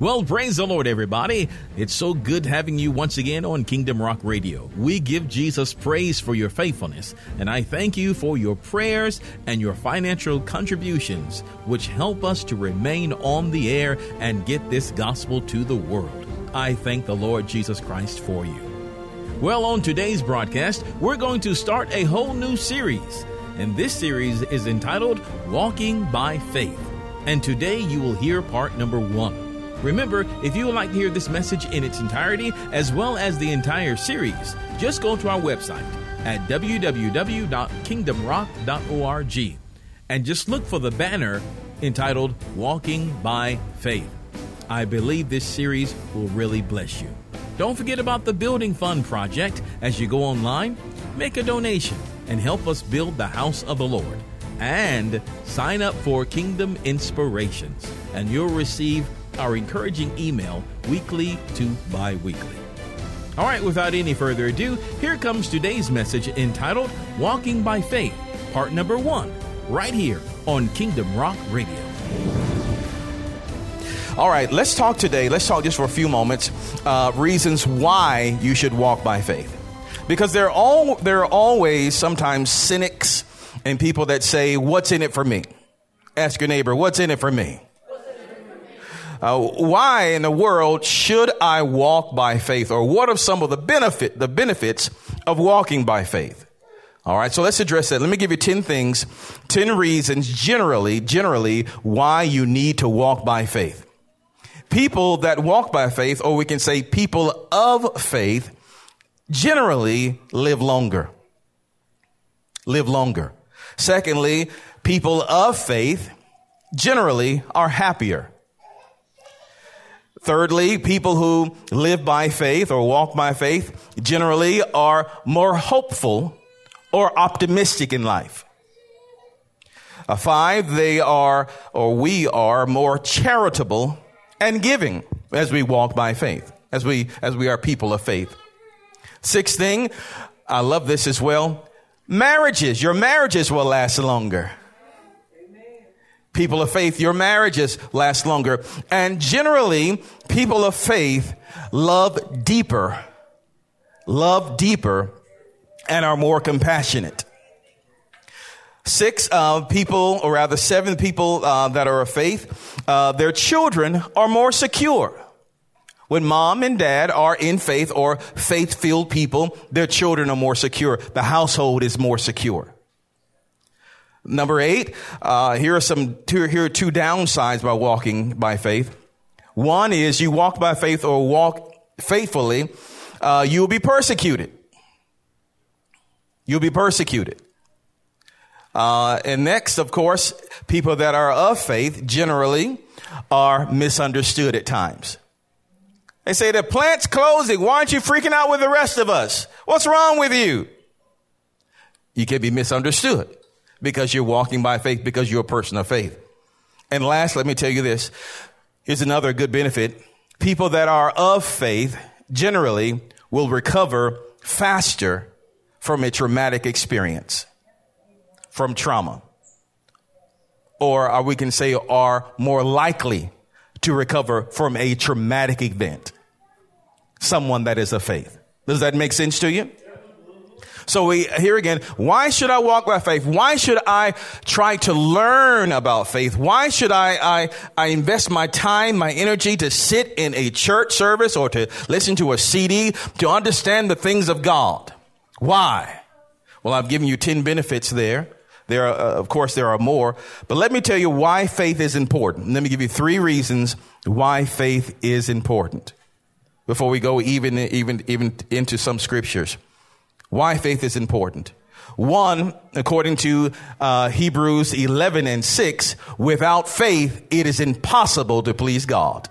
Well, praise the Lord, everybody. It's so good having you once again on Kingdom Rock Radio. We give Jesus praise for your faithfulness, and I thank you for your prayers and your financial contributions, which help us to remain on the air and get this gospel to the world. I thank the Lord Jesus Christ for you. Well, on today's broadcast, we're going to start a whole new series, and this series is entitled Walking by Faith. And today you will hear part number one. Remember, if you would like to hear this message in its entirety, as well as the entire series, just go to our website at www.kingdomrock.org and just look for the banner entitled Walking by Faith. I believe this series will really bless you. Don't forget about the Building Fund Project as you go online, make a donation, and help us build the house of the Lord. And sign up for Kingdom Inspirations, and you'll receive our encouraging email weekly to bi weekly. All right, without any further ado, here comes today's message entitled Walking by Faith, part number one, right here on Kingdom Rock Radio. All right, let's talk today. Let's talk just for a few moments. Uh, reasons why you should walk by faith, because there are all there are always sometimes cynics and people that say, "What's in it for me?" Ask your neighbor, "What's in it for me?" Uh, why in the world should I walk by faith, or what are some of the benefit the benefits of walking by faith? All right, so let's address that. Let me give you 10 things, 10 reasons generally, generally why you need to walk by faith. People that walk by faith, or we can say people of faith, generally live longer. Live longer. Secondly, people of faith generally are happier. Thirdly, people who live by faith or walk by faith generally are more hopeful or optimistic in life. Uh, five, they are, or we are more charitable and giving as we walk by faith, as we, as we are people of faith. Sixth thing, I love this as well. Marriages, your marriages will last longer people of faith, your marriages last longer. And generally, people of faith love deeper, love deeper, and are more compassionate. Six uh, people, or rather seven people uh, that are of faith, uh, their children are more secure. When mom and dad are in faith or faith filled people, their children are more secure. The household is more secure. Number eight, uh, here are some two, here are two downsides by walking by faith. One is you walk by faith or walk faithfully, uh, you will be persecuted. You'll be persecuted. Uh, and next, of course, people that are of faith generally are misunderstood at times. They say the plant's closing. Why aren't you freaking out with the rest of us? What's wrong with you? You can be misunderstood because you're walking by faith, because you're a person of faith. And last, let me tell you this. Here's another good benefit. People that are of faith generally will recover faster from a traumatic experience, from trauma. Or uh, we can say are more likely to recover from a traumatic event. Someone that is of faith. Does that make sense to you? So we, here again, why should I walk by faith? Why should I try to learn about faith? Why should I, I, I invest my time, my energy to sit in a church service or to listen to a CD to understand the things of God? Why? Well, I've given you 10 benefits there. There are, uh, of course, there are more, but let me tell you why faith is important. Let me give you three reasons why faith is important before we go even, even, even into some scriptures. Why faith is important. One, according to uh, Hebrews 11 and 6, without faith, it is impossible to please God.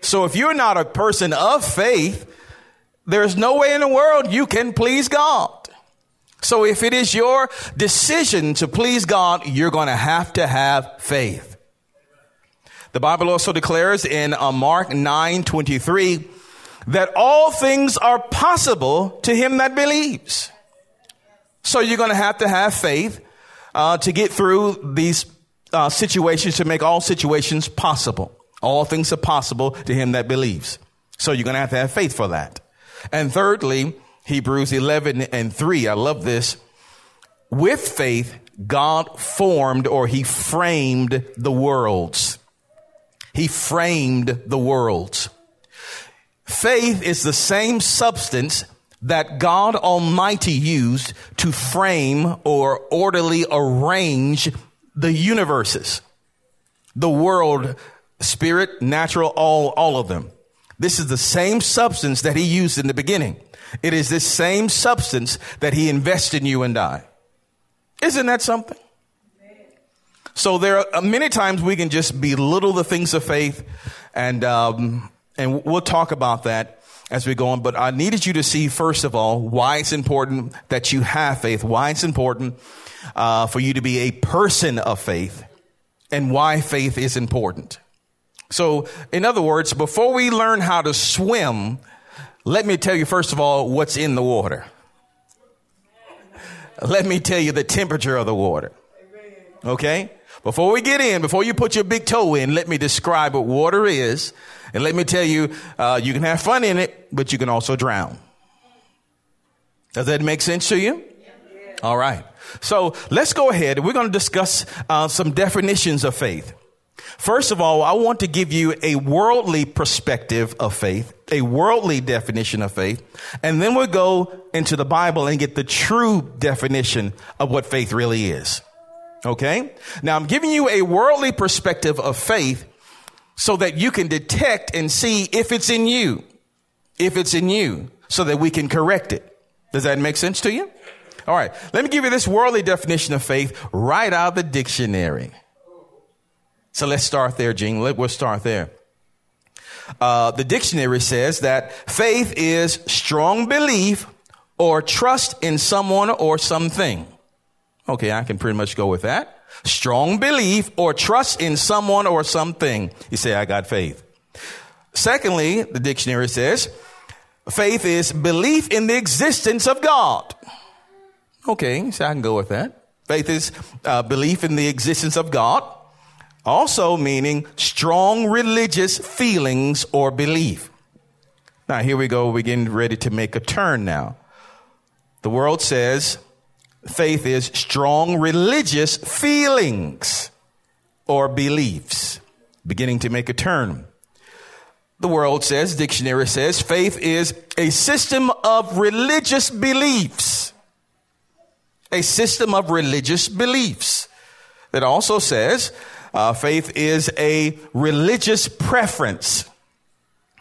So if you're not a person of faith, there's no way in the world you can please God. So if it is your decision to please God, you're going to have to have faith. The Bible also declares in uh, Mark 9 23, that all things are possible to him that believes. So you're going to have to have faith uh, to get through these uh, situations to make all situations possible. All things are possible to him that believes. So you're going to have to have faith for that. And thirdly, Hebrews 11 and 3. I love this. With faith, God formed or he framed the worlds. He framed the worlds. Faith is the same substance that God Almighty used to frame or orderly arrange the universes, the world, spirit, natural, all, all of them. This is the same substance that he used in the beginning. It is this same substance that he invested in you and I. Isn't that something? So there are many times we can just belittle the things of faith and, um, and we'll talk about that as we go on. But I needed you to see, first of all, why it's important that you have faith, why it's important uh, for you to be a person of faith, and why faith is important. So, in other words, before we learn how to swim, let me tell you, first of all, what's in the water. Let me tell you the temperature of the water. Okay? Before we get in, before you put your big toe in, let me describe what water is and let me tell you, uh, you can have fun in it, but you can also drown. Does that make sense to you? All right. So let's go ahead. We're going to discuss uh, some definitions of faith. First of all, I want to give you a worldly perspective of faith, a worldly definition of faith, and then we'll go into the Bible and get the true definition of what faith really is. Okay? Now I'm giving you a worldly perspective of faith so that you can detect and see if it's in you, if it's in you, so that we can correct it. Does that make sense to you? All right. Let me give you this worldly definition of faith right out of the dictionary. So let's start there, Gene. We'll start there. Uh, the dictionary says that faith is strong belief or trust in someone or something. Okay, I can pretty much go with that strong belief or trust in someone or something. You say, I got faith. Secondly, the dictionary says, faith is belief in the existence of God. Okay, so I can go with that. Faith is uh, belief in the existence of God. Also meaning strong religious feelings or belief. Now here we go. We're getting ready to make a turn now. The world says faith is strong religious feelings or beliefs. Beginning to make a turn. The world says, dictionary says, faith is a system of religious beliefs. A system of religious beliefs. That also says, uh, faith is a religious preference.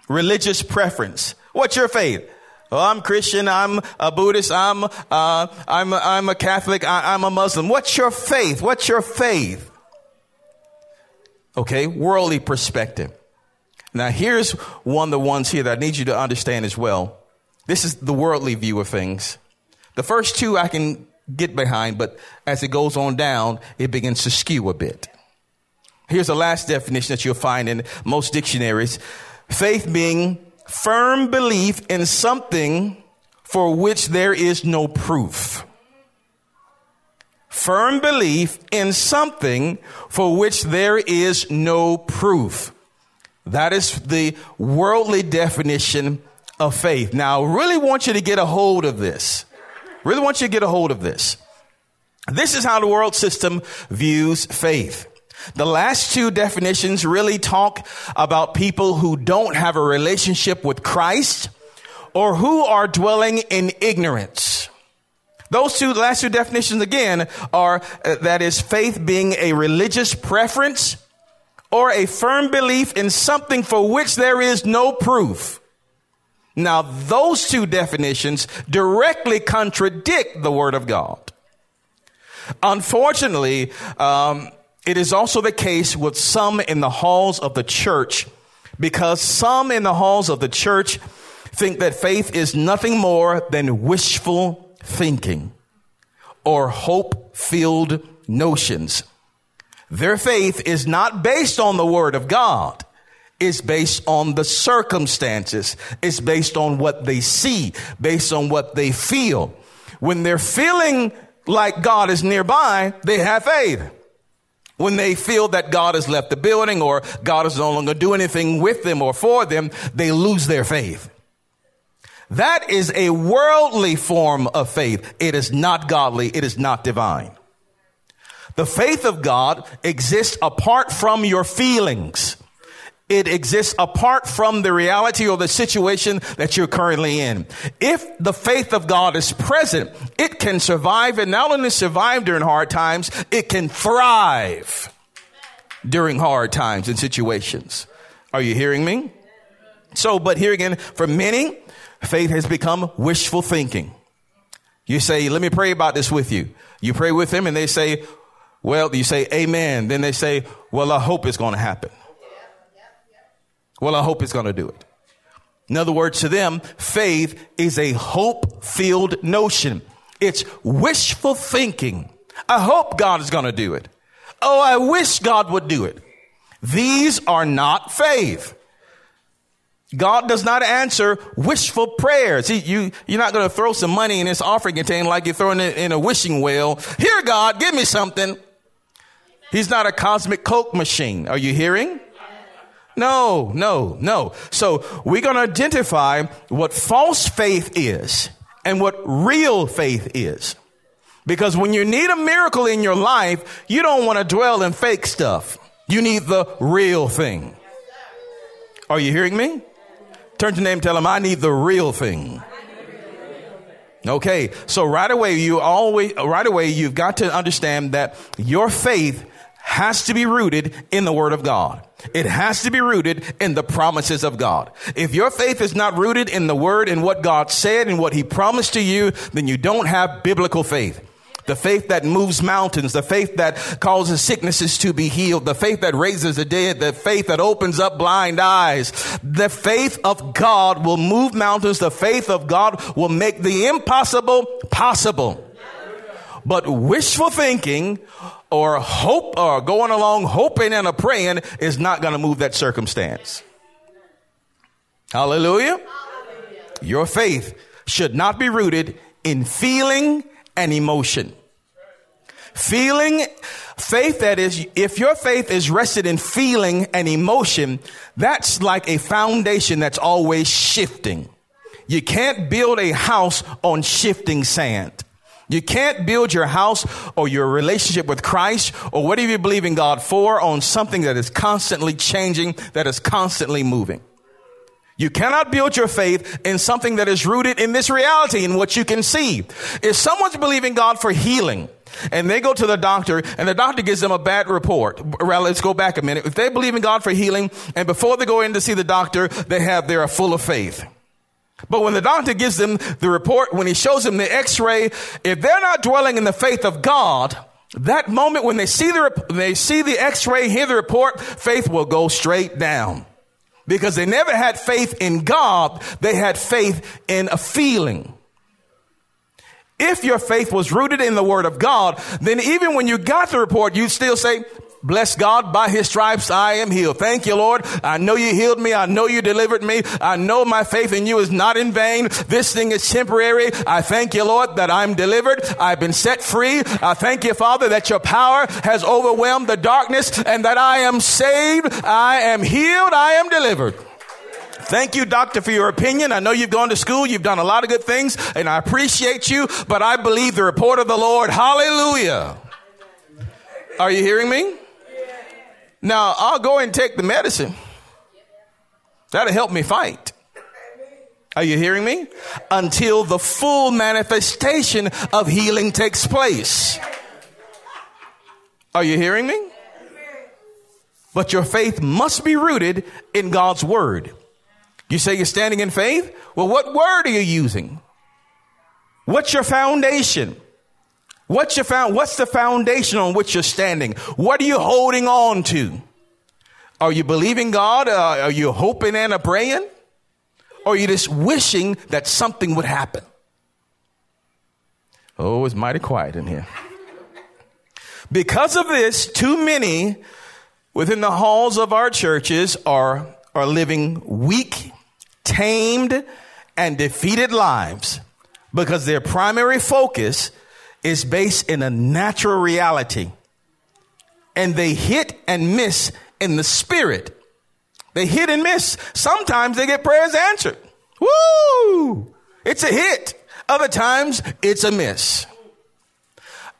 Religious preference. What's your faith? Oh, I'm Christian. I'm a Buddhist. I'm, uh, I'm, I'm a Catholic. I, I'm a Muslim. What's your faith? What's your faith? Okay, worldly perspective. Now, here's one of the ones here that I need you to understand as well. This is the worldly view of things. The first two I can get behind, but as it goes on down, it begins to skew a bit. Here's the last definition that you'll find in most dictionaries. Faith being firm belief in something for which there is no proof. Firm belief in something for which there is no proof. That is the worldly definition of faith. Now, I really want you to get a hold of this. Really want you to get a hold of this. This is how the world system views faith. The last two definitions really talk about people who don't have a relationship with Christ or who are dwelling in ignorance. Those two last two definitions again are uh, that is faith being a religious preference or a firm belief in something for which there is no proof. Now, those two definitions directly contradict the Word of God. Unfortunately, um, it is also the case with some in the halls of the church because some in the halls of the church think that faith is nothing more than wishful thinking or hope filled notions. Their faith is not based on the word of God. It's based on the circumstances. It's based on what they see, based on what they feel. When they're feeling like God is nearby, they have faith. When they feel that God has left the building or God is no longer doing anything with them or for them, they lose their faith. That is a worldly form of faith. It is not godly. It is not divine. The faith of God exists apart from your feelings. It exists apart from the reality or the situation that you're currently in. If the faith of God is present, it can survive and not only survive during hard times, it can thrive during hard times and situations. Are you hearing me? So, but here again, for many, faith has become wishful thinking. You say, let me pray about this with you. You pray with them and they say, well, you say amen. Then they say, well, I hope it's going to happen. Well, I hope it's going to do it. In other words, to them, faith is a hope filled notion. It's wishful thinking. I hope God is going to do it. Oh, I wish God would do it. These are not faith. God does not answer wishful prayers. He, you, you're not going to throw some money in this offering container like you're throwing it in a wishing well. Here, God, give me something. He's not a cosmic Coke machine. Are you hearing? No, no, no. So we're going to identify what false faith is and what real faith is. Because when you need a miracle in your life, you don't want to dwell in fake stuff. You need the real thing. Are you hearing me? Turn to name, tell him, I need the real thing. Okay, so right away, you always, right away, you've got to understand that your faith has to be rooted in the Word of God. It has to be rooted in the promises of God. If your faith is not rooted in the Word and what God said and what He promised to you, then you don't have biblical faith. The faith that moves mountains, the faith that causes sicknesses to be healed, the faith that raises the dead, the faith that opens up blind eyes. The faith of God will move mountains. The faith of God will make the impossible possible. But wishful thinking or hope or going along hoping and a praying is not going to move that circumstance. Hallelujah. Hallelujah. Your faith should not be rooted in feeling and emotion. Feeling, faith that is, if your faith is rested in feeling and emotion, that's like a foundation that's always shifting. You can't build a house on shifting sand. You can't build your house or your relationship with Christ or whatever you believe in God for on something that is constantly changing, that is constantly moving. You cannot build your faith in something that is rooted in this reality, in what you can see. If someone's believing God for healing, and they go to the doctor and the doctor gives them a bad report. Well, let's go back a minute. If they believe in God for healing and before they go in to see the doctor, they have, they're full of faith. But when the doctor gives them the report, when he shows them the x-ray, if they're not dwelling in the faith of God, that moment when they see the, they see the x-ray, hear the report, faith will go straight down. Because they never had faith in God, they had faith in a feeling. If your faith was rooted in the word of God, then even when you got the report, you'd still say, Bless God, by his stripes I am healed. Thank you, Lord. I know you healed me. I know you delivered me. I know my faith in you is not in vain. This thing is temporary. I thank you, Lord, that I'm delivered. I've been set free. I thank you, Father, that your power has overwhelmed the darkness and that I am saved. I am healed. I am delivered. Thank you, doctor, for your opinion. I know you've gone to school. You've done a lot of good things and I appreciate you, but I believe the report of the Lord. Hallelujah. Are you hearing me? Now, I'll go and take the medicine. That'll help me fight. Are you hearing me? Until the full manifestation of healing takes place. Are you hearing me? But your faith must be rooted in God's word. You say you're standing in faith? Well, what word are you using? What's your foundation? What's your found, what's the foundation on which you're standing? What are you holding on to? Are you believing God? Uh, are you hoping and a praying? Or are you just wishing that something would happen? Oh, it's mighty quiet in here. Because of this, too many within the halls of our churches are, are living weak, tamed, and defeated lives because their primary focus is based in a natural reality and they hit and miss in the spirit. They hit and miss. Sometimes they get prayers answered. Woo! It's a hit. Other times it's a miss.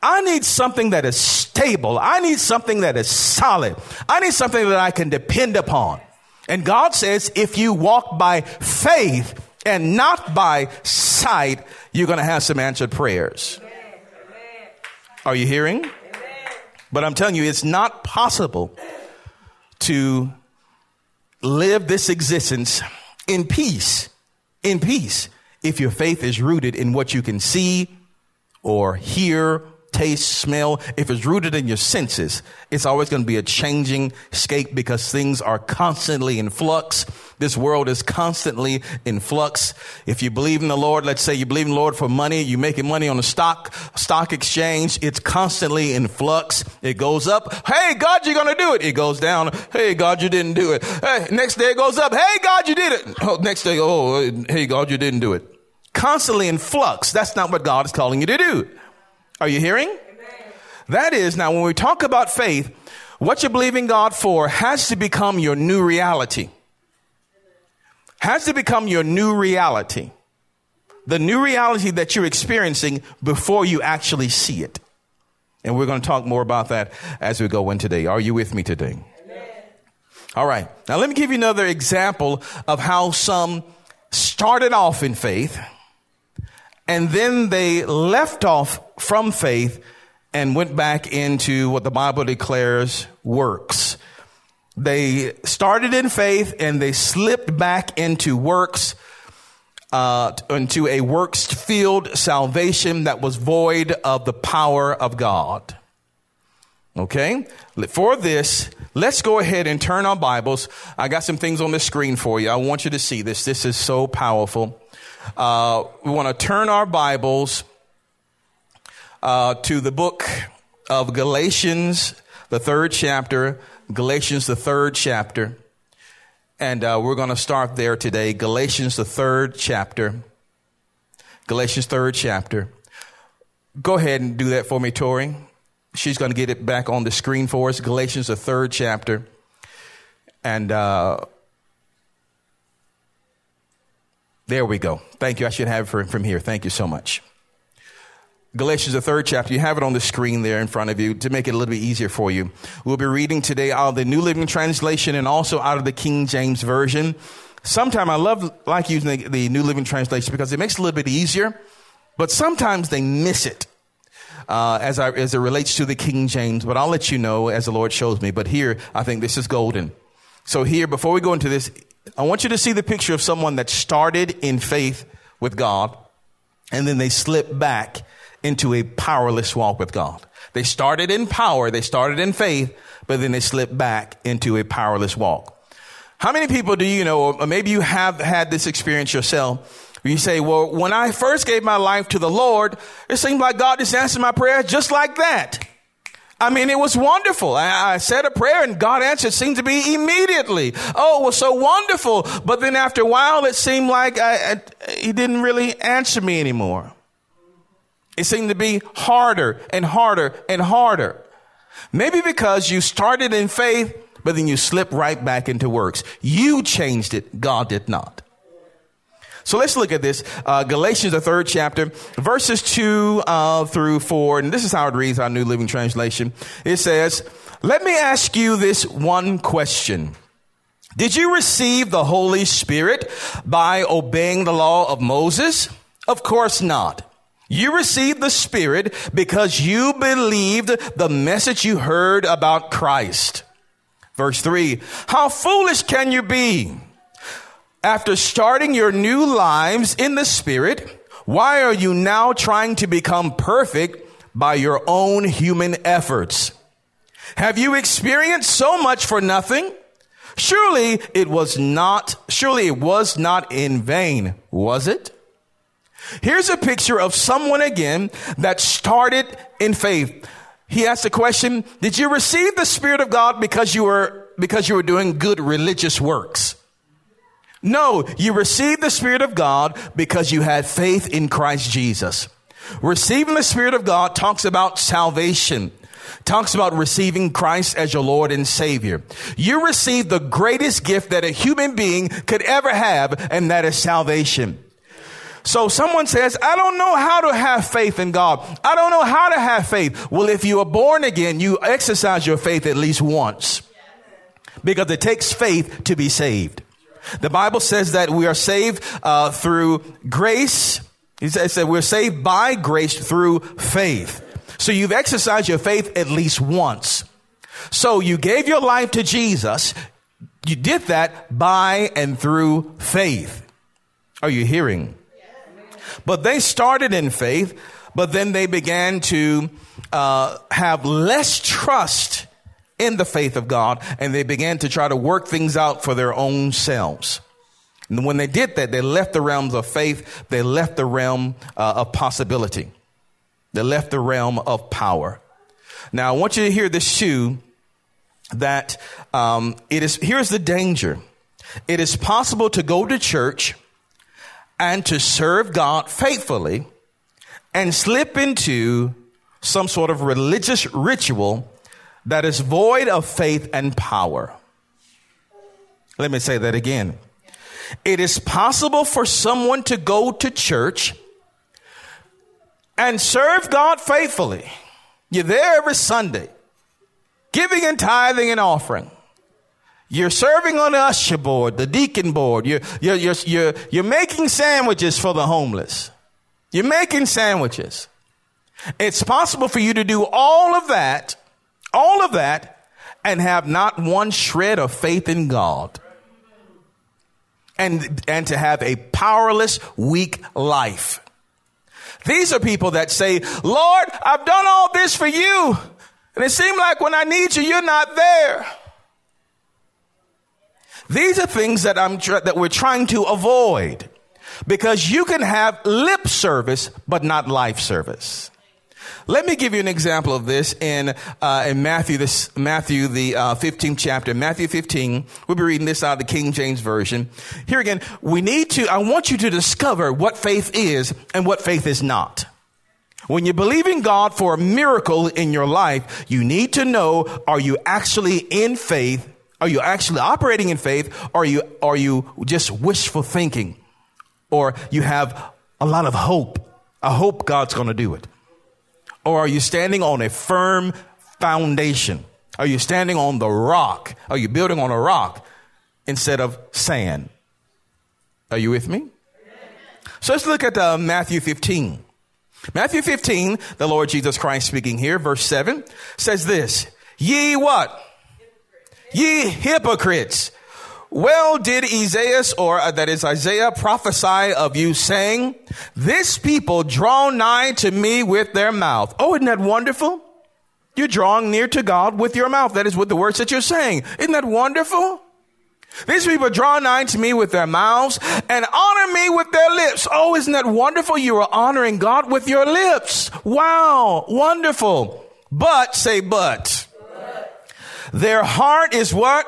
I need something that is stable. I need something that is solid. I need something that I can depend upon. And God says, if you walk by faith and not by sight, you're going to have some answered prayers. Are you hearing? But I'm telling you, it's not possible to live this existence in peace, in peace, if your faith is rooted in what you can see or hear taste, smell, if it's rooted in your senses, it's always going to be a changing scape because things are constantly in flux. This world is constantly in flux. If you believe in the Lord, let's say you believe in the Lord for money, you're making money on the stock, stock exchange, it's constantly in flux. It goes up. Hey, God, you're going to do it. It goes down. Hey, God, you didn't do it. Hey, next day it goes up. Hey, God, you did it. Oh, next day, oh, hey, God, you didn't do it. Constantly in flux. That's not what God is calling you to do. Are you hearing? Amen. That is, now when we talk about faith, what you're believing God for has to become your new reality. Has to become your new reality. The new reality that you're experiencing before you actually see it. And we're going to talk more about that as we go in today. Are you with me today? Amen. All right. Now let me give you another example of how some started off in faith and then they left off from faith and went back into what the Bible declares works. They started in faith and they slipped back into works, uh, into a works filled salvation that was void of the power of God. Okay? For this, let's go ahead and turn our Bibles. I got some things on the screen for you. I want you to see this. This is so powerful. Uh, we want to turn our Bibles uh, to the book of Galatians, the third chapter. Galatians, the third chapter. And uh, we're going to start there today. Galatians, the third chapter. Galatians, third chapter. Go ahead and do that for me, Tori. She's going to get it back on the screen for us. Galatians, the third chapter. And uh, there we go. Thank you. I should have it from, from here. Thank you so much. Galatians, the third chapter. You have it on the screen there in front of you to make it a little bit easier for you. We'll be reading today out of the New Living Translation and also out of the King James Version. Sometimes I love like using the, the New Living Translation because it makes it a little bit easier, but sometimes they miss it. Uh, as, I, as it relates to the King James, but I'll let you know as the Lord shows me. But here, I think this is golden. So here, before we go into this, I want you to see the picture of someone that started in faith with God and then they slipped back into a powerless walk with God. They started in power, they started in faith, but then they slipped back into a powerless walk. How many people do you know, or maybe you have had this experience yourself, where you say, well, when I first gave my life to the Lord, it seemed like God just answered my prayer just like that. I mean, it was wonderful. I, I, said a prayer and God answered, seemed to be immediately. Oh, it was so wonderful. But then after a while, it seemed like I, I, he didn't really answer me anymore. It seemed to be harder and harder and harder. Maybe because you started in faith, but then you slipped right back into works. You changed it. God did not. So let's look at this. Uh, Galatians, the third chapter, verses two uh, through four, and this is how it reads, our New Living Translation. It says, "Let me ask you this one question." Did you receive the Holy Spirit by obeying the law of Moses? Of course not. You received the Spirit because you believed the message you heard about Christ. Verse 3 How foolish can you be? After starting your new lives in the Spirit, why are you now trying to become perfect by your own human efforts? Have you experienced so much for nothing? Surely it was not, surely it was not in vain, was it? Here's a picture of someone again that started in faith. He asked the question, did you receive the Spirit of God because you were, because you were doing good religious works? No, you received the Spirit of God because you had faith in Christ Jesus. Receiving the Spirit of God talks about salvation. talks about receiving Christ as your Lord and Savior. You receive the greatest gift that a human being could ever have, and that is salvation. So someone says, I don't know how to have faith in God. I don't know how to have faith. Well, if you are born again, you exercise your faith at least once because it takes faith to be saved. The Bible says that we are saved uh, through grace. It says that we're saved by grace through faith. So you've exercised your faith at least once. So you gave your life to Jesus. You did that by and through faith. Are you hearing? But they started in faith, but then they began to uh, have less trust in the faith of God, and they began to try to work things out for their own selves. And when they did that, they left the realms of faith, they left the realm uh, of possibility, they left the realm of power. Now, I want you to hear this too that um, it is here's the danger it is possible to go to church and to serve God faithfully and slip into some sort of religious ritual that is void of faith and power. Let me say that again. It is possible for someone to go to church and serve God faithfully. You're there every Sunday, giving and tithing and offering. You're serving on the usher board, the deacon board. You're, you're, you're, you're, you're making sandwiches for the homeless. You're making sandwiches. It's possible for you to do all of that all of that and have not one shred of faith in God. And, and to have a powerless, weak life. These are people that say, Lord, I've done all this for you. And it seems like when I need you, you're not there. These are things that I'm, that we're trying to avoid because you can have lip service, but not life service. Let me give you an example of this in, uh, in Matthew, this, Matthew, the uh, 15th chapter. Matthew 15, we'll be reading this out of the King James Version. Here again, we need to, I want you to discover what faith is and what faith is not. When you believe in God for a miracle in your life, you need to know, are you actually in faith? Are you actually operating in faith? Or are you, are you just wishful thinking? Or you have a lot of hope. I hope God's going to do it. Or are you standing on a firm foundation? Are you standing on the rock? Are you building on a rock instead of sand? Are you with me? So let's look at uh, Matthew 15. Matthew 15, the Lord Jesus Christ speaking here, verse 7 says this Ye what? Ye hypocrites. Well did Isaiah, or uh, that is Isaiah, prophesy of you saying, this people draw nigh to me with their mouth. Oh, isn't that wonderful? You're drawing near to God with your mouth. That is with the words that you're saying. Isn't that wonderful? These people draw nigh to me with their mouths and honor me with their lips. Oh, isn't that wonderful? You are honoring God with your lips. Wow, wonderful. But, say but. Their heart is what?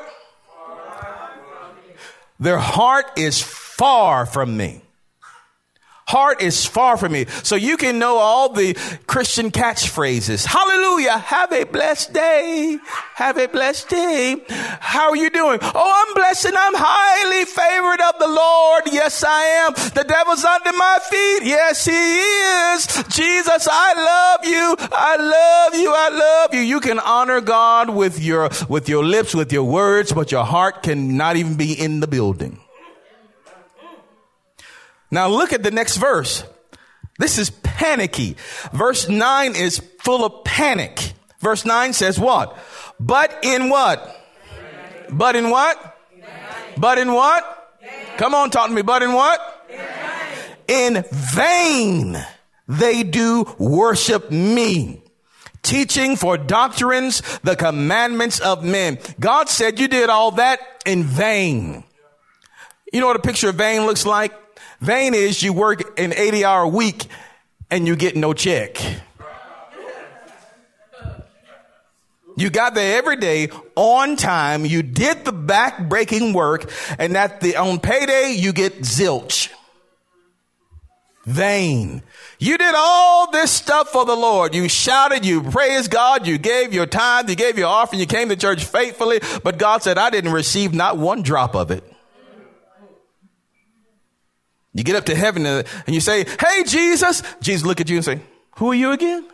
Their heart is far from me. Heart is far from me. So you can know all the Christian catchphrases. Hallelujah. Have a blessed day. Have a blessed day. How are you doing? Oh, I'm blessed and I'm highly favored of the Lord. Yes, I am. The devil's under my feet. Yes, he is. Jesus, I love you. I love you. I love you. You can honor God with your, with your lips, with your words, but your heart cannot even be in the building. Now look at the next verse. This is panicky. Verse 9 is full of panic. Verse 9 says what? But in what? But in what? But in what? Come on, talk to me. But in what? In vain they do worship me, teaching for doctrines the commandments of men. God said you did all that in vain. You know what a picture of vain looks like? Vain is you work an 80 hour week and you get no check. You got there every day on time. You did the back breaking work and at the, on payday, you get zilch. Vain. You did all this stuff for the Lord. You shouted, you praised God, you gave your tithe, you gave your offering, you came to church faithfully, but God said, I didn't receive not one drop of it. You get up to heaven and you say, Hey, Jesus. Jesus look at you and say, Who are you again?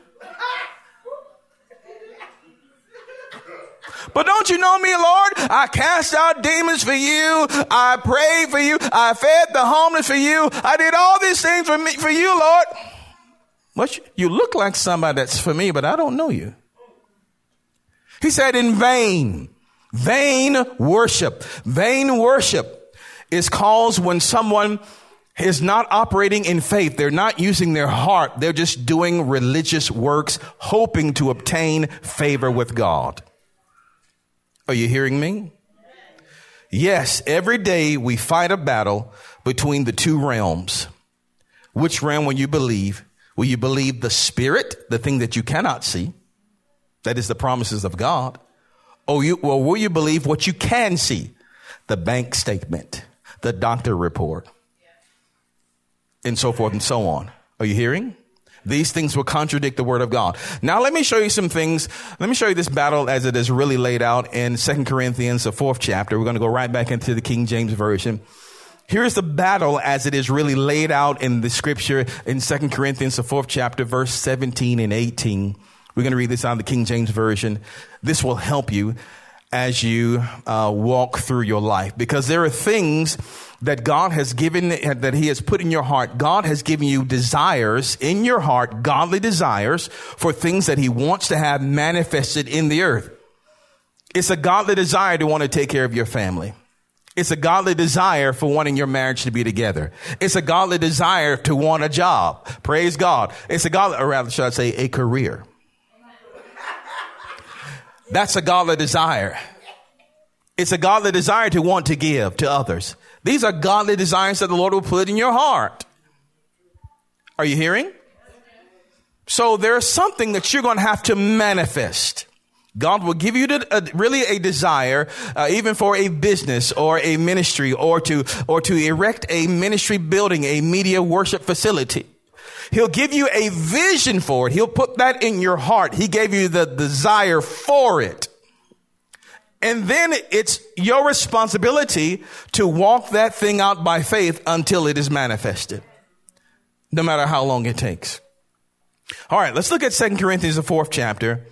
But don't you know me, Lord? I cast out demons for you. I prayed for you. I fed the homeless for you. I did all these things for me, for you, Lord. What you look like somebody that's for me, but I don't know you. He said in vain, vain worship, vain worship is caused when someone is not operating in faith. They're not using their heart. They're just doing religious works, hoping to obtain favor with God. Are you hearing me? Yes, every day we fight a battle between the two realms. Which realm will you believe? Will you believe the spirit, the thing that you cannot see? That is the promises of God. Or you, or will you believe what you can see? The bank statement, the doctor report, and so forth and so on. Are you hearing? These things will contradict the word of God. Now let me show you some things. Let me show you this battle as it is really laid out in Second Corinthians, the fourth chapter. We're going to go right back into the King James Version. Here's the battle as it is really laid out in the scripture in Second Corinthians, the fourth chapter, verse 17 and 18. We're going to read this out of the King James Version. This will help you as you uh, walk through your life because there are things that God has given, that He has put in your heart. God has given you desires in your heart, godly desires for things that He wants to have manifested in the earth. It's a godly desire to want to take care of your family. It's a godly desire for wanting your marriage to be together. It's a godly desire to want a job. Praise God. It's a godly, or rather, should I say, a career. That's a godly desire. It's a godly desire to want to give to others. These are godly desires that the Lord will put in your heart. Are you hearing? So there's something that you're going to have to manifest. God will give you uh, really a desire, uh, even for a business or a ministry or to, or to erect a ministry building, a media worship facility. He'll give you a vision for it. He'll put that in your heart. He gave you the desire for it. And then it's your responsibility to walk that thing out by faith until it is manifested. No matter how long it takes. All right, let's look at 2 Corinthians, the fourth chapter,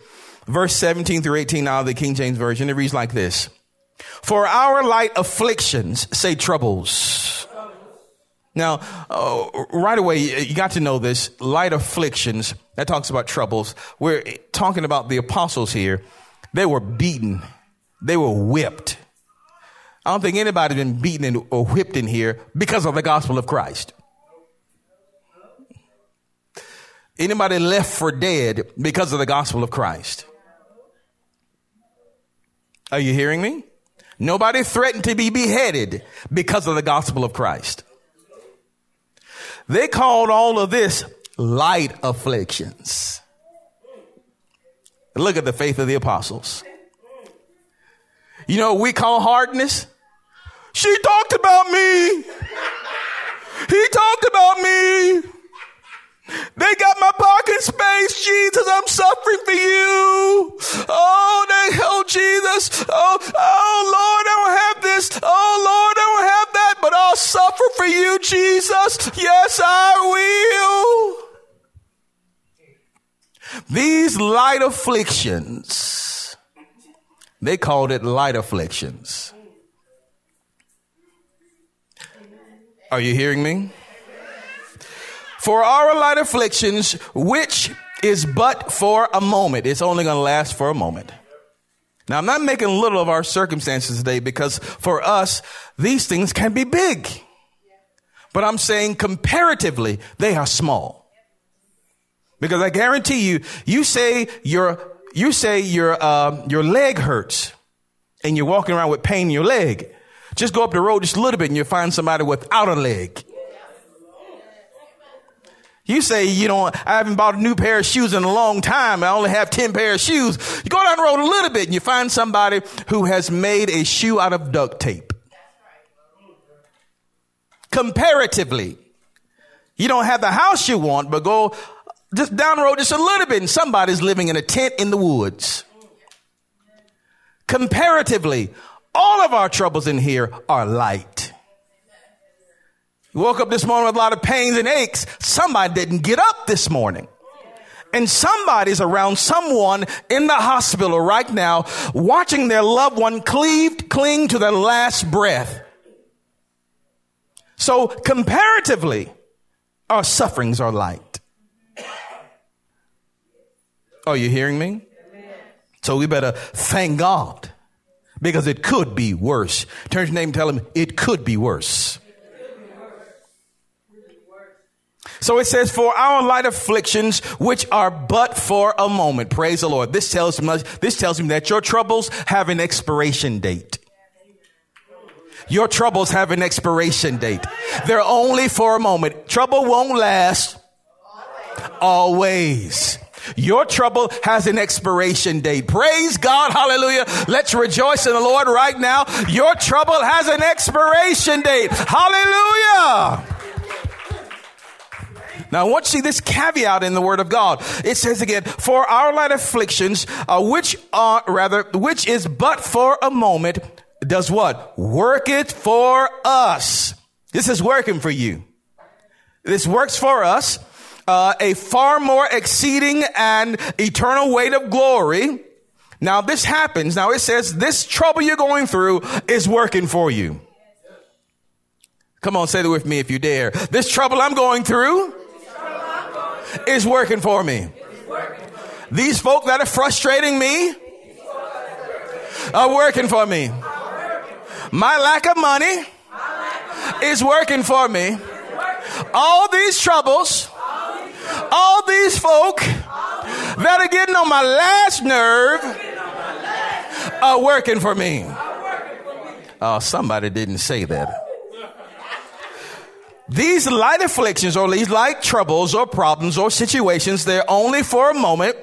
verse 17 through 18 now the King James Version. It reads like this. For our light afflictions, say troubles. Now, uh, right away, you got to know this. Light afflictions, that talks about troubles. We're talking about the apostles here. They were beaten they were whipped. I don't think anybody's been beaten or whipped in here because of the gospel of Christ. Anybody left for dead because of the gospel of Christ? Are you hearing me? Nobody threatened to be beheaded because of the gospel of Christ. They called all of this light afflictions. Look at the faith of the apostles. You know we call hardness? She talked about me. He talked about me. They got my parking space, Jesus. I'm suffering for you. Oh, they, oh, Jesus. Oh, oh, Lord, I don't have this. Oh, Lord, I don't have that, but I'll suffer for you, Jesus. Yes, I will. These light afflictions they called it light afflictions. Are you hearing me? For our light afflictions, which is but for a moment. It's only going to last for a moment. Now, I'm not making little of our circumstances today because for us, these things can be big. But I'm saying comparatively, they are small. Because I guarantee you, you say you're you say your, uh, your leg hurts and you're walking around with pain in your leg. Just go up the road just a little bit and you'll find somebody without a leg. You say, you know, I haven't bought a new pair of shoes in a long time. I only have 10 pair of shoes. You go down the road a little bit and you find somebody who has made a shoe out of duct tape. Comparatively, You don't have the house you want, but go just down the road just a little bit and somebody's living in a tent in the woods. Comparatively, all of our troubles in here are light. You woke up this morning with a lot of pains and aches. Somebody didn't get up this morning. And somebody's around someone in the hospital right now watching their loved one cleaved, cling to their last breath. So comparatively, our sufferings are light. Are you hearing me? So we better thank God because it could be worse. Turn your name and tell him it could be worse. So it says, for our light afflictions, which are but for a moment. Praise the Lord. This tells me, this tells me that your troubles have an expiration date. Your troubles have an expiration date. They're only for a moment. Trouble won't last always. Your trouble has an expiration date. Praise God. Hallelujah. Let's rejoice in the Lord right now. Your trouble has an expiration date. Hallelujah. Now, I want you to see this caveat in the Word of God. It says again, for our light afflictions, uh, which are, rather, which is but for a moment, does what? Work it for us. This is working for you. This works for us. Uh, a far more exceeding and eternal weight of glory. Now this happens. Now it says this trouble you're going through is working for you. Come on, say it with me if you dare. This trouble I'm going through is working for me. These folk that are frustrating me are working for me. My lack of money is working for me. All these troubles, all these folk that are getting on my last nerve are working for me. Oh, somebody didn't say that. These light afflictions or these light troubles or problems or situations, they're only for a moment.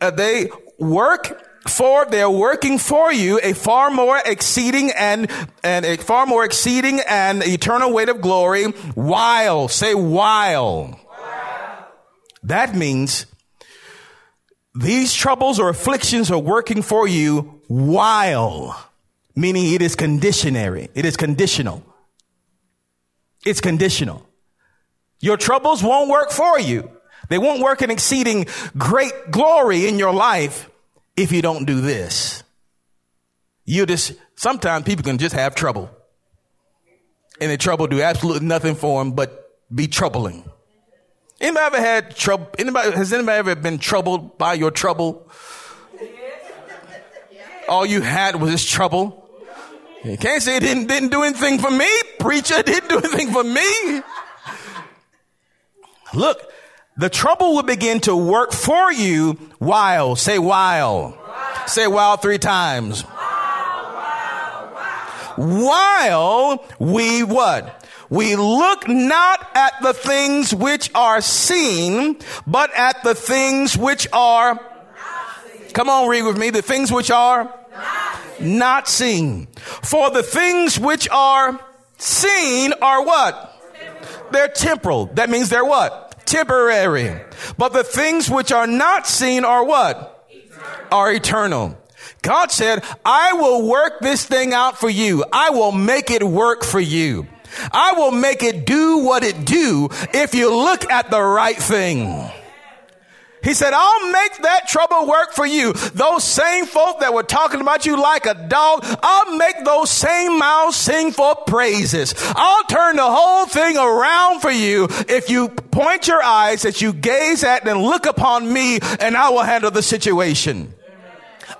Uh, they work for, they're working for you a far more exceeding and, and a far more exceeding and eternal weight of glory while, say while. That means these troubles or afflictions are working for you while, meaning it is conditionary. It is conditional. It's conditional. Your troubles won't work for you. They won't work in exceeding great glory in your life if you don't do this. You just, sometimes people can just have trouble. And the trouble do absolutely nothing for them but be troubling. Anybody ever had trouble? Anybody, has anybody ever been troubled by your trouble? All you had was this trouble. You can't say it didn't, didn't do anything for me. Preacher didn't do anything for me. Look, the trouble will begin to work for you while, say while. Say while three times. While, while we what? We look not at the things which are seen, but at the things which are. Come on, read with me. The things which are not seen. For the things which are seen are what? They're temporal. That means they're what? Temporary. But the things which are not seen are what? Are eternal. God said, I will work this thing out for you. I will make it work for you. I will make it do what it do if you look at the right thing. He said, I'll make that trouble work for you. Those same folk that were talking about you like a dog, I'll make those same mouths sing for praises. I'll turn the whole thing around for you if you point your eyes that you gaze at and look upon me and I will handle the situation.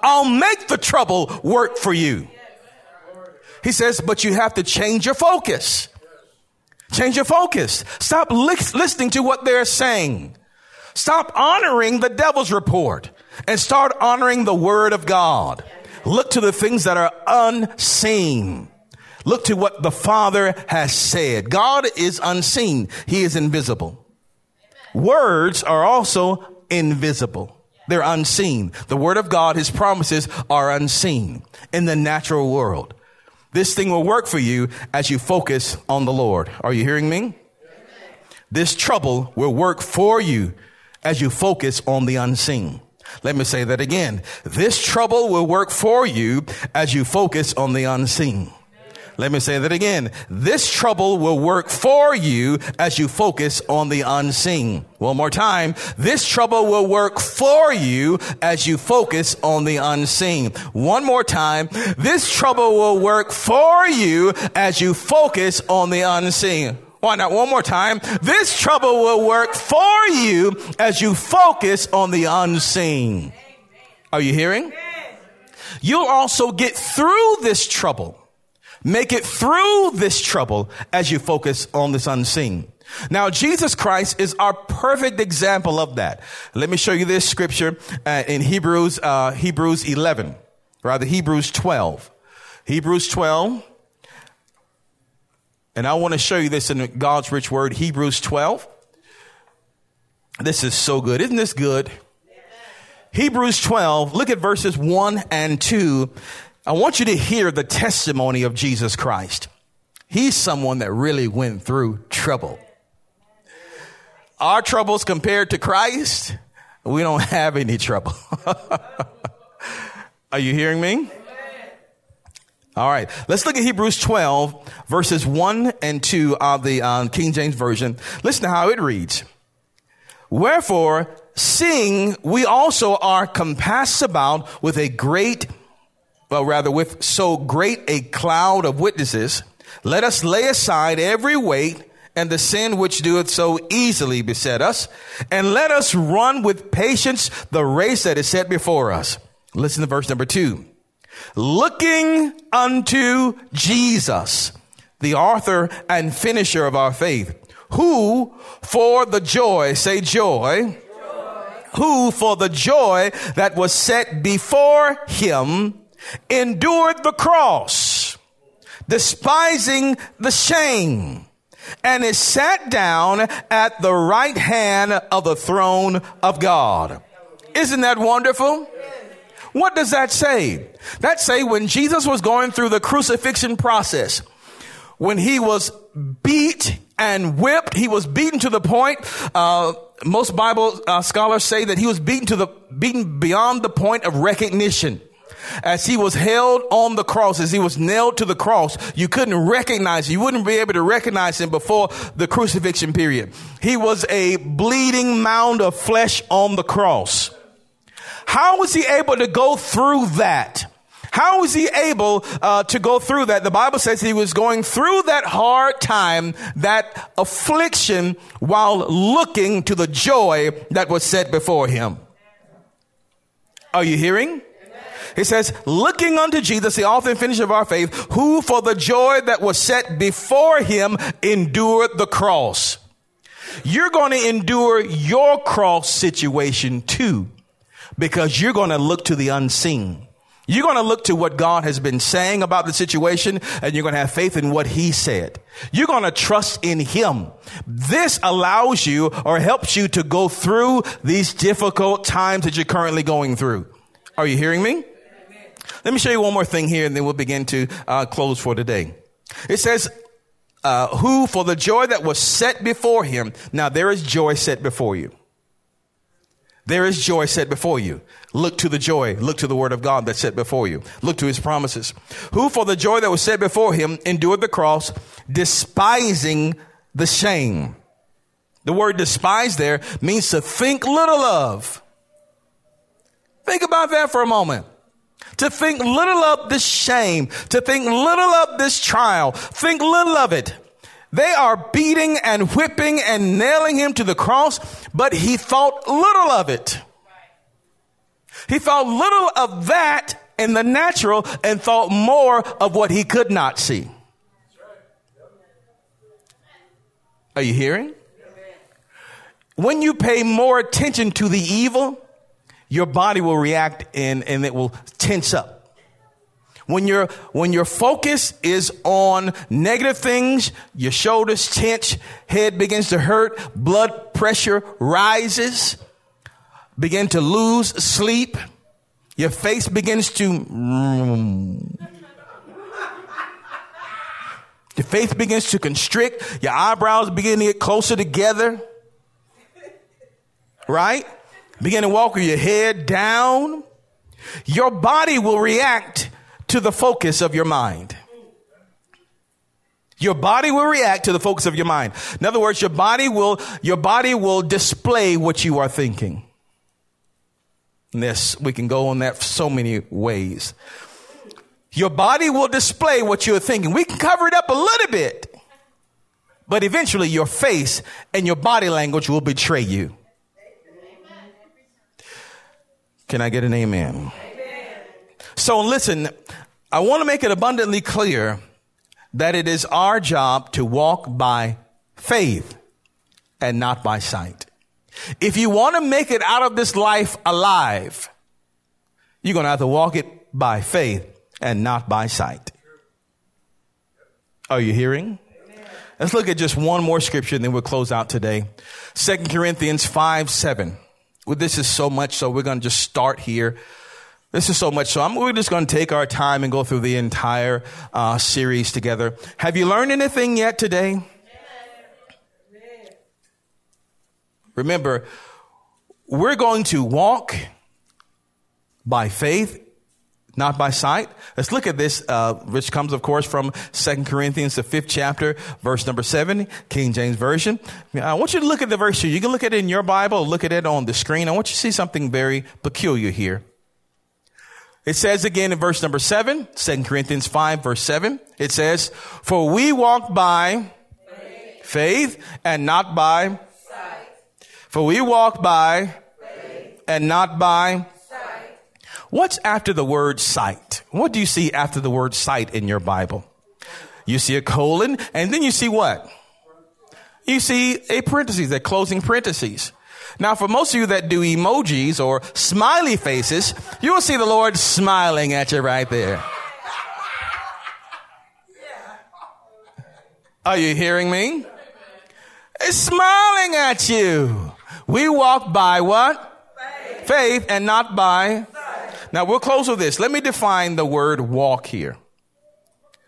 I'll make the trouble work for you. He says, but you have to change your focus. Change your focus. Stop li- listening to what they're saying. Stop honoring the devil's report and start honoring the word of God. Look to the things that are unseen. Look to what the Father has said. God is unseen. He is invisible. Words are also invisible. They're unseen. The word of God, his promises are unseen in the natural world. This thing will work for you as you focus on the Lord. Are you hearing me? this trouble will work for you as you focus on the unseen. Let me say that again. This trouble will work for you as you focus on the unseen. Let me say that again. This trouble will work for you as you focus on the unseen. One more time. This trouble will work for you as you focus on the unseen. One more time. This trouble will work for you as you focus on the unseen. Why not? One more time. This trouble will work for you as you focus on the unseen. Are you hearing? You'll also get through this trouble Make it through this trouble as you focus on this unseen. Now, Jesus Christ is our perfect example of that. Let me show you this scripture uh, in Hebrews, uh, Hebrews 11, rather Hebrews 12. Hebrews 12. And I want to show you this in God's rich word, Hebrews 12. This is so good. Isn't this good? Hebrews 12, look at verses 1 and 2. I want you to hear the testimony of Jesus Christ. He's someone that really went through trouble. Our troubles compared to Christ, we don't have any trouble. Are you hearing me? All right, let's look at Hebrews 12, verses 1 and 2 of the uh, King James Version. Listen to how it reads. Wherefore, seeing we also are compassed about with a great well, rather with so great a cloud of witnesses, let us lay aside every weight and the sin which doeth so easily beset us, and let us run with patience the race that is set before us. Listen to verse number two. Looking unto Jesus, the author and finisher of our faith, who for the joy, say joy, who for the joy that was set before him endured the cross, despising the shame, and is sat down at the right hand of the throne of God. Isn't that wonderful? What does that say? That say when Jesus was going through the crucifixion process, when he was beat and whipped, he was beaten to the point, uh, most Bible uh, scholars say that he was beaten to the, beaten beyond the point of recognition as he was held on the cross, as he was nailed to the cross, you couldn't recognize, him. you wouldn't be able to recognize him before the crucifixion period. He was a bleeding mound of flesh on the cross. How was he able to go through that? How was he able uh, to go through that? The Bible says he was going through that hard time, that affliction, while looking to the joy that was set before him. Are you hearing? He says, looking unto Jesus, the author and finisher of our faith, who for the joy that was set before him endured the cross. You're going to endure your cross situation too, because you're going to look to the unseen. You're going to look to what God has been saying about the situation and you're going to have faith in what he said. You're going to trust in him. This allows you or helps you to go through these difficult times that you're currently going through. Are you hearing me? Let me show you one more thing here and then we'll begin to uh, close for today. It says, uh, who for the joy that was set before him. Now there is joy set before you. There is joy set before you. Look to the joy. Look to the word of God that's set before you. Look to his promises. Who for the joy that was set before him endured the cross, despising the shame. The word despise there means to think little of. Think about that for a moment to think little of this shame, to think little of this trial, think little of it. They are beating and whipping and nailing him to the cross, but he thought little of it. He thought little of that in the natural and thought more of what he could not see. Are you hearing? When you pay more attention to the evil, your body will react and, and it will tense up. When your, when your focus is on negative things, your shoulders tense, head begins to hurt, blood pressure rises, begin to lose sleep, your face begins to, Your face begins to constrict. Your eyebrows begin to get closer together. Right? Begin to walk with your head down. Your body will react to the focus of your mind. Your body will react to the focus of your mind. In other words, your body will, your body will display what you are thinking. And this, we can go on that so many ways. Your body will display what you're thinking. We can cover it up a little bit, but eventually your face and your body language will betray you. Can I get an amen? Amen? So listen, I want to make it abundantly clear that it is our job to walk by faith and not by sight. If you want to make it out of this life alive, you're going to have to walk it by faith and not by sight. Are you hearing? Let's look at just one more scripture and then we'll close out today. Second Corinthians 5 7. Well, this is so much, so we're going to just start here. This is so much. So I'm, we're just going to take our time and go through the entire uh, series together. Have you learned anything yet today? Remember, we're going to walk by faith not by sight. Let's look at this, uh, which comes, of course, from Second Corinthians, the fifth chapter, verse number seven, King James Version. I want you to look at the verse here. You can look at it in your Bible, look at it on the screen. I want you to see something very peculiar here. It says again in verse number seven, 2 Corinthians 5, verse 7, it says, For we walk by faith, faith and not by sight. For we walk by faith, and not by sight. What's after the word sight? What do you see after the word sight in your Bible? You see a colon, and then you see what? You see a parenthesis, a closing parenthesis. Now, for most of you that do emojis or smiley faces, you will see the Lord smiling at you right there. Are you hearing me? It's smiling at you. We walk by what? Faith, Faith and not by. Now we'll close with this. Let me define the word walk here.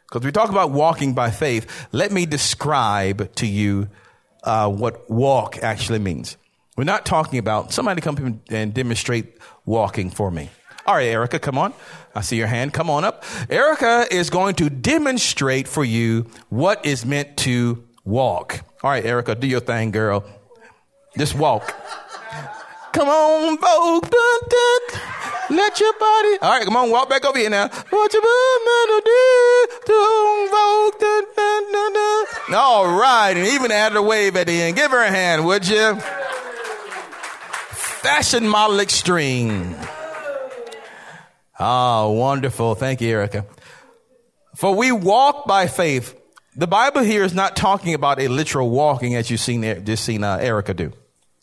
Because we talk about walking by faith. Let me describe to you uh, what walk actually means. We're not talking about somebody come and demonstrate walking for me. All right, Erica, come on. I see your hand. Come on up. Erica is going to demonstrate for you what is meant to walk. All right, Erica, do your thing, girl. Just walk. Come on, vote. Let your body. All right, come on, walk back over here now. What you All right, and even add a wave at the end. Give her a hand, would you? Fashion Model Extreme. Oh, wonderful. Thank you, Erica. For we walk by faith. The Bible here is not talking about a literal walking as you've seen, just seen uh, Erica do.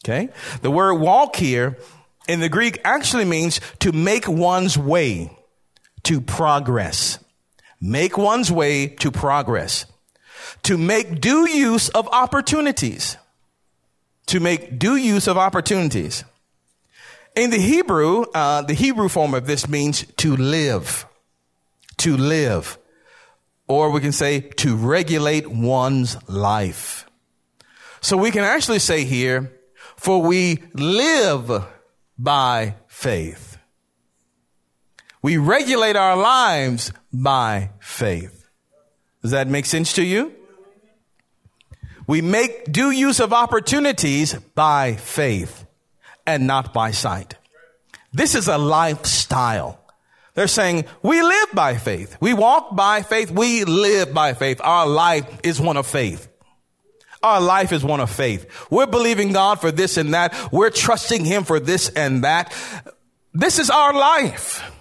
Okay. The word walk here in the Greek actually means to make one's way to progress. Make one's way to progress. To make due use of opportunities. To make due use of opportunities. In the Hebrew, uh, the Hebrew form of this means to live, to live, or we can say to regulate one's life. So we can actually say here, for we live by faith. We regulate our lives by faith. Does that make sense to you? We make due use of opportunities by faith and not by sight. This is a lifestyle. They're saying we live by faith. We walk by faith. We live by faith. Our life is one of faith. Our life is one of faith. We're believing God for this and that. We're trusting Him for this and that. This is our life.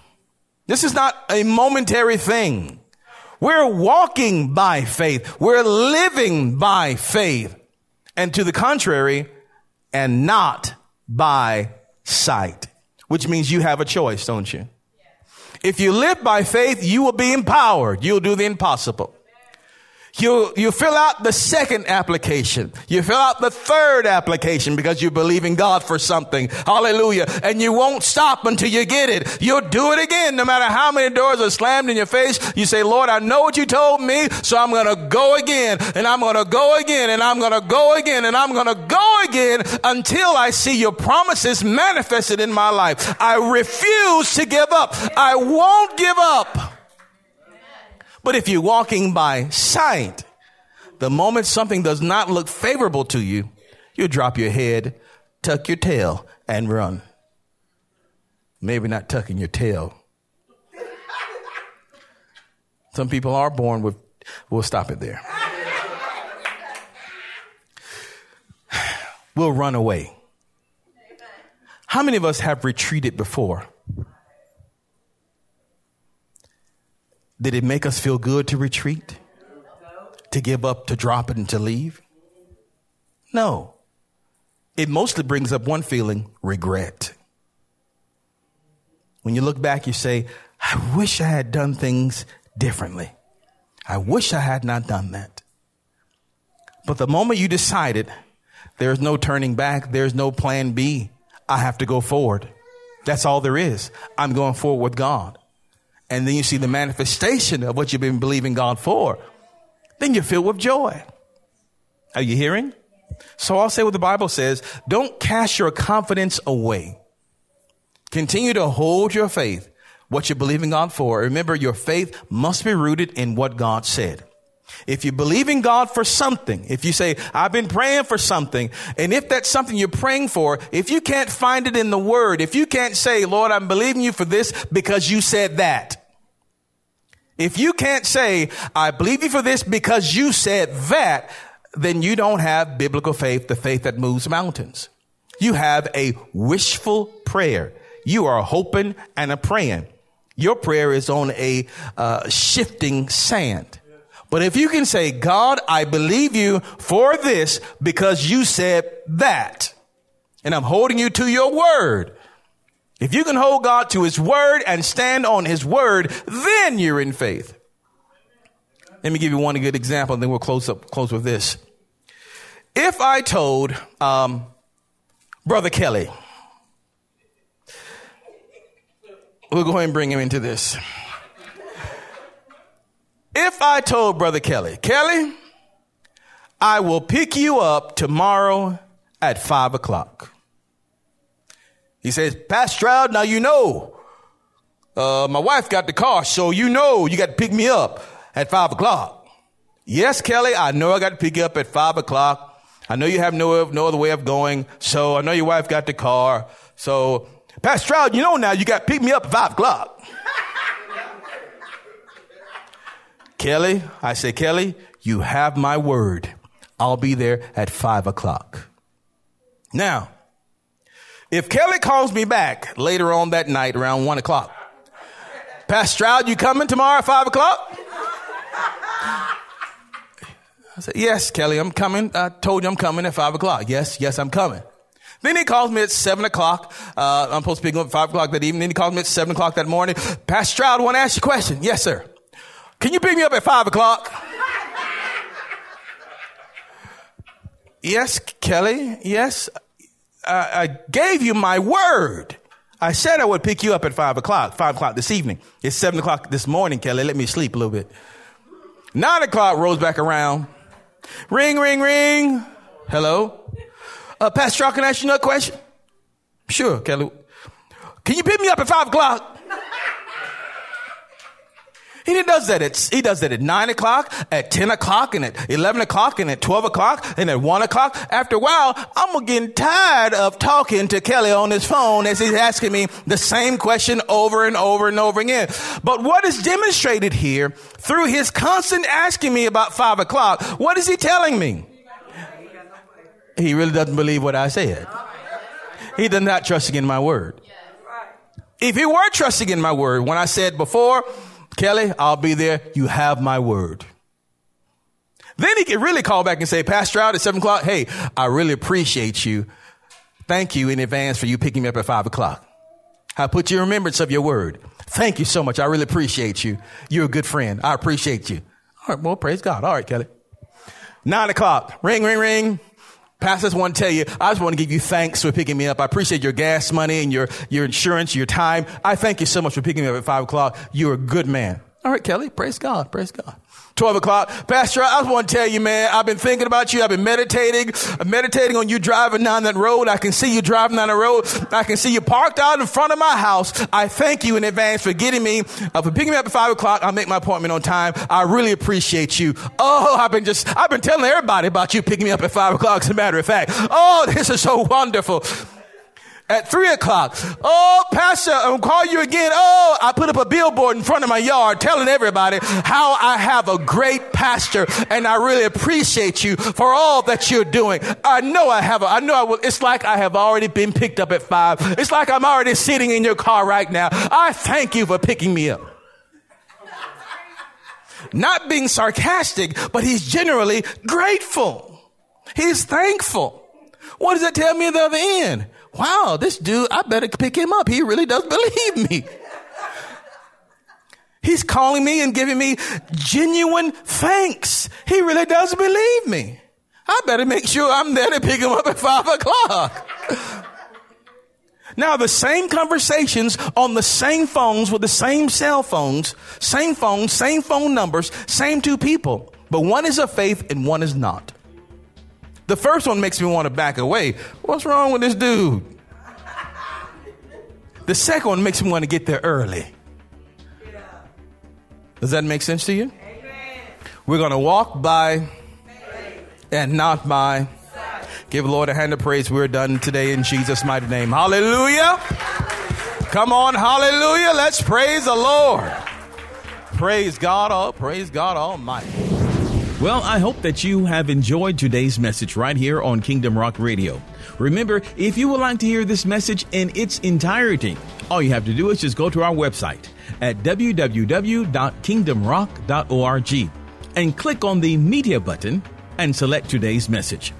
This is not a momentary thing. We're walking by faith. We're living by faith. And to the contrary, and not by sight, which means you have a choice, don't you? If you live by faith, you will be empowered. You'll do the impossible. You, you fill out the second application. You fill out the third application because you believe in God for something. Hallelujah. And you won't stop until you get it. You'll do it again. No matter how many doors are slammed in your face, you say, Lord, I know what you told me, so I'm going to go again and I'm going to go again and I'm going to go again and I'm going to go again until I see your promises manifested in my life. I refuse to give up. I won't give up. But if you're walking by sight, the moment something does not look favorable to you, you drop your head, tuck your tail, and run. Maybe not tucking your tail. Some people are born with, we'll stop it there. We'll run away. How many of us have retreated before? Did it make us feel good to retreat? To give up, to drop it, and to leave? No. It mostly brings up one feeling regret. When you look back, you say, I wish I had done things differently. I wish I had not done that. But the moment you decided there's no turning back, there's no plan B, I have to go forward. That's all there is. I'm going forward with God and then you see the manifestation of what you've been believing God for, then you're filled with joy. Are you hearing? So I'll say what the Bible says. Don't cast your confidence away. Continue to hold your faith, what you're believing God for. Remember, your faith must be rooted in what God said. If you believe in God for something, if you say, I've been praying for something, and if that's something you're praying for, if you can't find it in the word, if you can't say, Lord, I'm believing you for this because you said that. If you can't say, I believe you for this because you said that, then you don't have biblical faith, the faith that moves mountains. You have a wishful prayer. You are hoping and a praying. Your prayer is on a uh, shifting sand. But if you can say, God, I believe you for this because you said that, and I'm holding you to your word. If you can hold God to his word and stand on his word, then you're in faith. Let me give you one good example, and then we'll close up, close with this. If I told, um, Brother Kelly, we'll go ahead and bring him into this. If I told Brother Kelly, Kelly, I will pick you up tomorrow at five o'clock. He says, Pastor Stroud, now you know, uh, my wife got the car, so you know you got to pick me up at five o'clock. Yes, Kelly, I know I got to pick you up at five o'clock. I know you have no, no other way of going, so I know your wife got the car. So, Pastor Stroud, you know now you got to pick me up at five o'clock. Kelly, I say, Kelly, you have my word. I'll be there at five o'clock. Now, if Kelly calls me back later on that night around one o'clock, Pastor Stroud, you coming tomorrow at five o'clock? I said, yes, Kelly, I'm coming. I told you I'm coming at five o'clock. Yes, yes, I'm coming. Then he calls me at seven o'clock. Uh, I'm supposed to be going at five o'clock that evening. Then he calls me at seven o'clock that morning. Pastor Stroud, want to ask you a question. Yes, sir. Can you pick me up at five o'clock? yes, Kelly. Yes. I, I gave you my word. I said I would pick you up at five o'clock, five o'clock this evening. It's seven o'clock this morning, Kelly. Let me sleep a little bit. Nine o'clock rolls back around. Ring, ring, ring. Hello? Uh, Pastor, can I ask you another question? Sure, Kelly. Can you pick me up at five o'clock? He does that at, he does that at nine o'clock, at 10 o'clock, and at 11 o'clock, and at 12 o'clock, and at one o'clock. After a while, I'm getting tired of talking to Kelly on his phone as he's asking me the same question over and over and over again. But what is demonstrated here through his constant asking me about five o'clock, what is he telling me? He really doesn't believe what I said. He does not trust in my word. If he were trusting in my word, when I said before, Kelly, I'll be there. You have my word. Then he can really call back and say, Pastor out at seven o'clock. Hey, I really appreciate you. Thank you in advance for you picking me up at five o'clock. I put you remembrance of your word. Thank you so much. I really appreciate you. You're a good friend. I appreciate you. All right, well, praise God. All right, Kelly. Nine o'clock. Ring, ring, ring. Pastors want to tell you, I just want to give you thanks for picking me up. I appreciate your gas money and your, your insurance, your time. I thank you so much for picking me up at five o'clock. You're a good man. All right, Kelly. Praise God. Praise God. 12 o'clock. Pastor, I just want to tell you, man, I've been thinking about you. I've been meditating, I'm meditating on you driving down that road. I can see you driving down the road. I can see you parked out in front of my house. I thank you in advance for getting me, uh, for picking me up at five o'clock. I'll make my appointment on time. I really appreciate you. Oh, I've been just, I've been telling everybody about you picking me up at five o'clock, as a matter of fact. Oh, this is so wonderful at three o'clock. Oh, Pastor, I'll call you again. Oh, I put up a billboard in front of my yard telling everybody how I have a great pastor and I really appreciate you for all that you're doing. I know I have a, I know I will, it's like I have already been picked up at five. It's like I'm already sitting in your car right now. I thank you for picking me up. Not being sarcastic, but he's generally grateful. He's thankful. What does that tell me at the other end? Wow, this dude, I better pick him up. He really does believe me. He's calling me and giving me genuine thanks. He really does believe me. I better make sure I'm there to pick him up at five o'clock. Now, the same conversations on the same phones with the same cell phones, same phones, same phone numbers, same two people, but one is of faith and one is not. The first one makes me want to back away. What's wrong with this dude? The second one makes me want to get there early. Does that make sense to you? We're going to walk by and not by. Give the Lord a hand of praise. We're done today in Jesus' mighty name. Hallelujah. Come on, hallelujah. Let's praise the Lord. Praise God, oh, praise God Almighty. Well, I hope that you have enjoyed today's message right here on Kingdom Rock Radio. Remember, if you would like to hear this message in its entirety, all you have to do is just go to our website at www.kingdomrock.org and click on the media button and select today's message.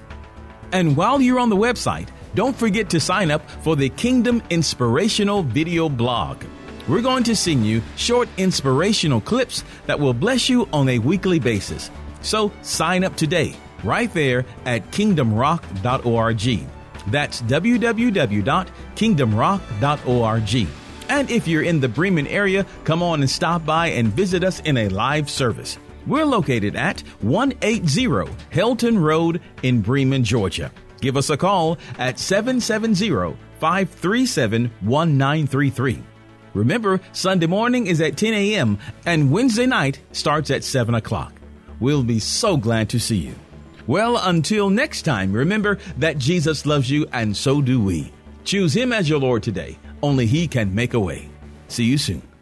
And while you're on the website, don't forget to sign up for the Kingdom Inspirational Video Blog. We're going to send you short inspirational clips that will bless you on a weekly basis. So sign up today, right there at kingdomrock.org. That's www.kingdomrock.org. And if you're in the Bremen area, come on and stop by and visit us in a live service. We're located at 180 Helton Road in Bremen, Georgia. Give us a call at 770 537 1933. Remember, Sunday morning is at 10 a.m. and Wednesday night starts at 7 o'clock. We'll be so glad to see you. Well, until next time, remember that Jesus loves you and so do we. Choose Him as your Lord today. Only He can make a way. See you soon.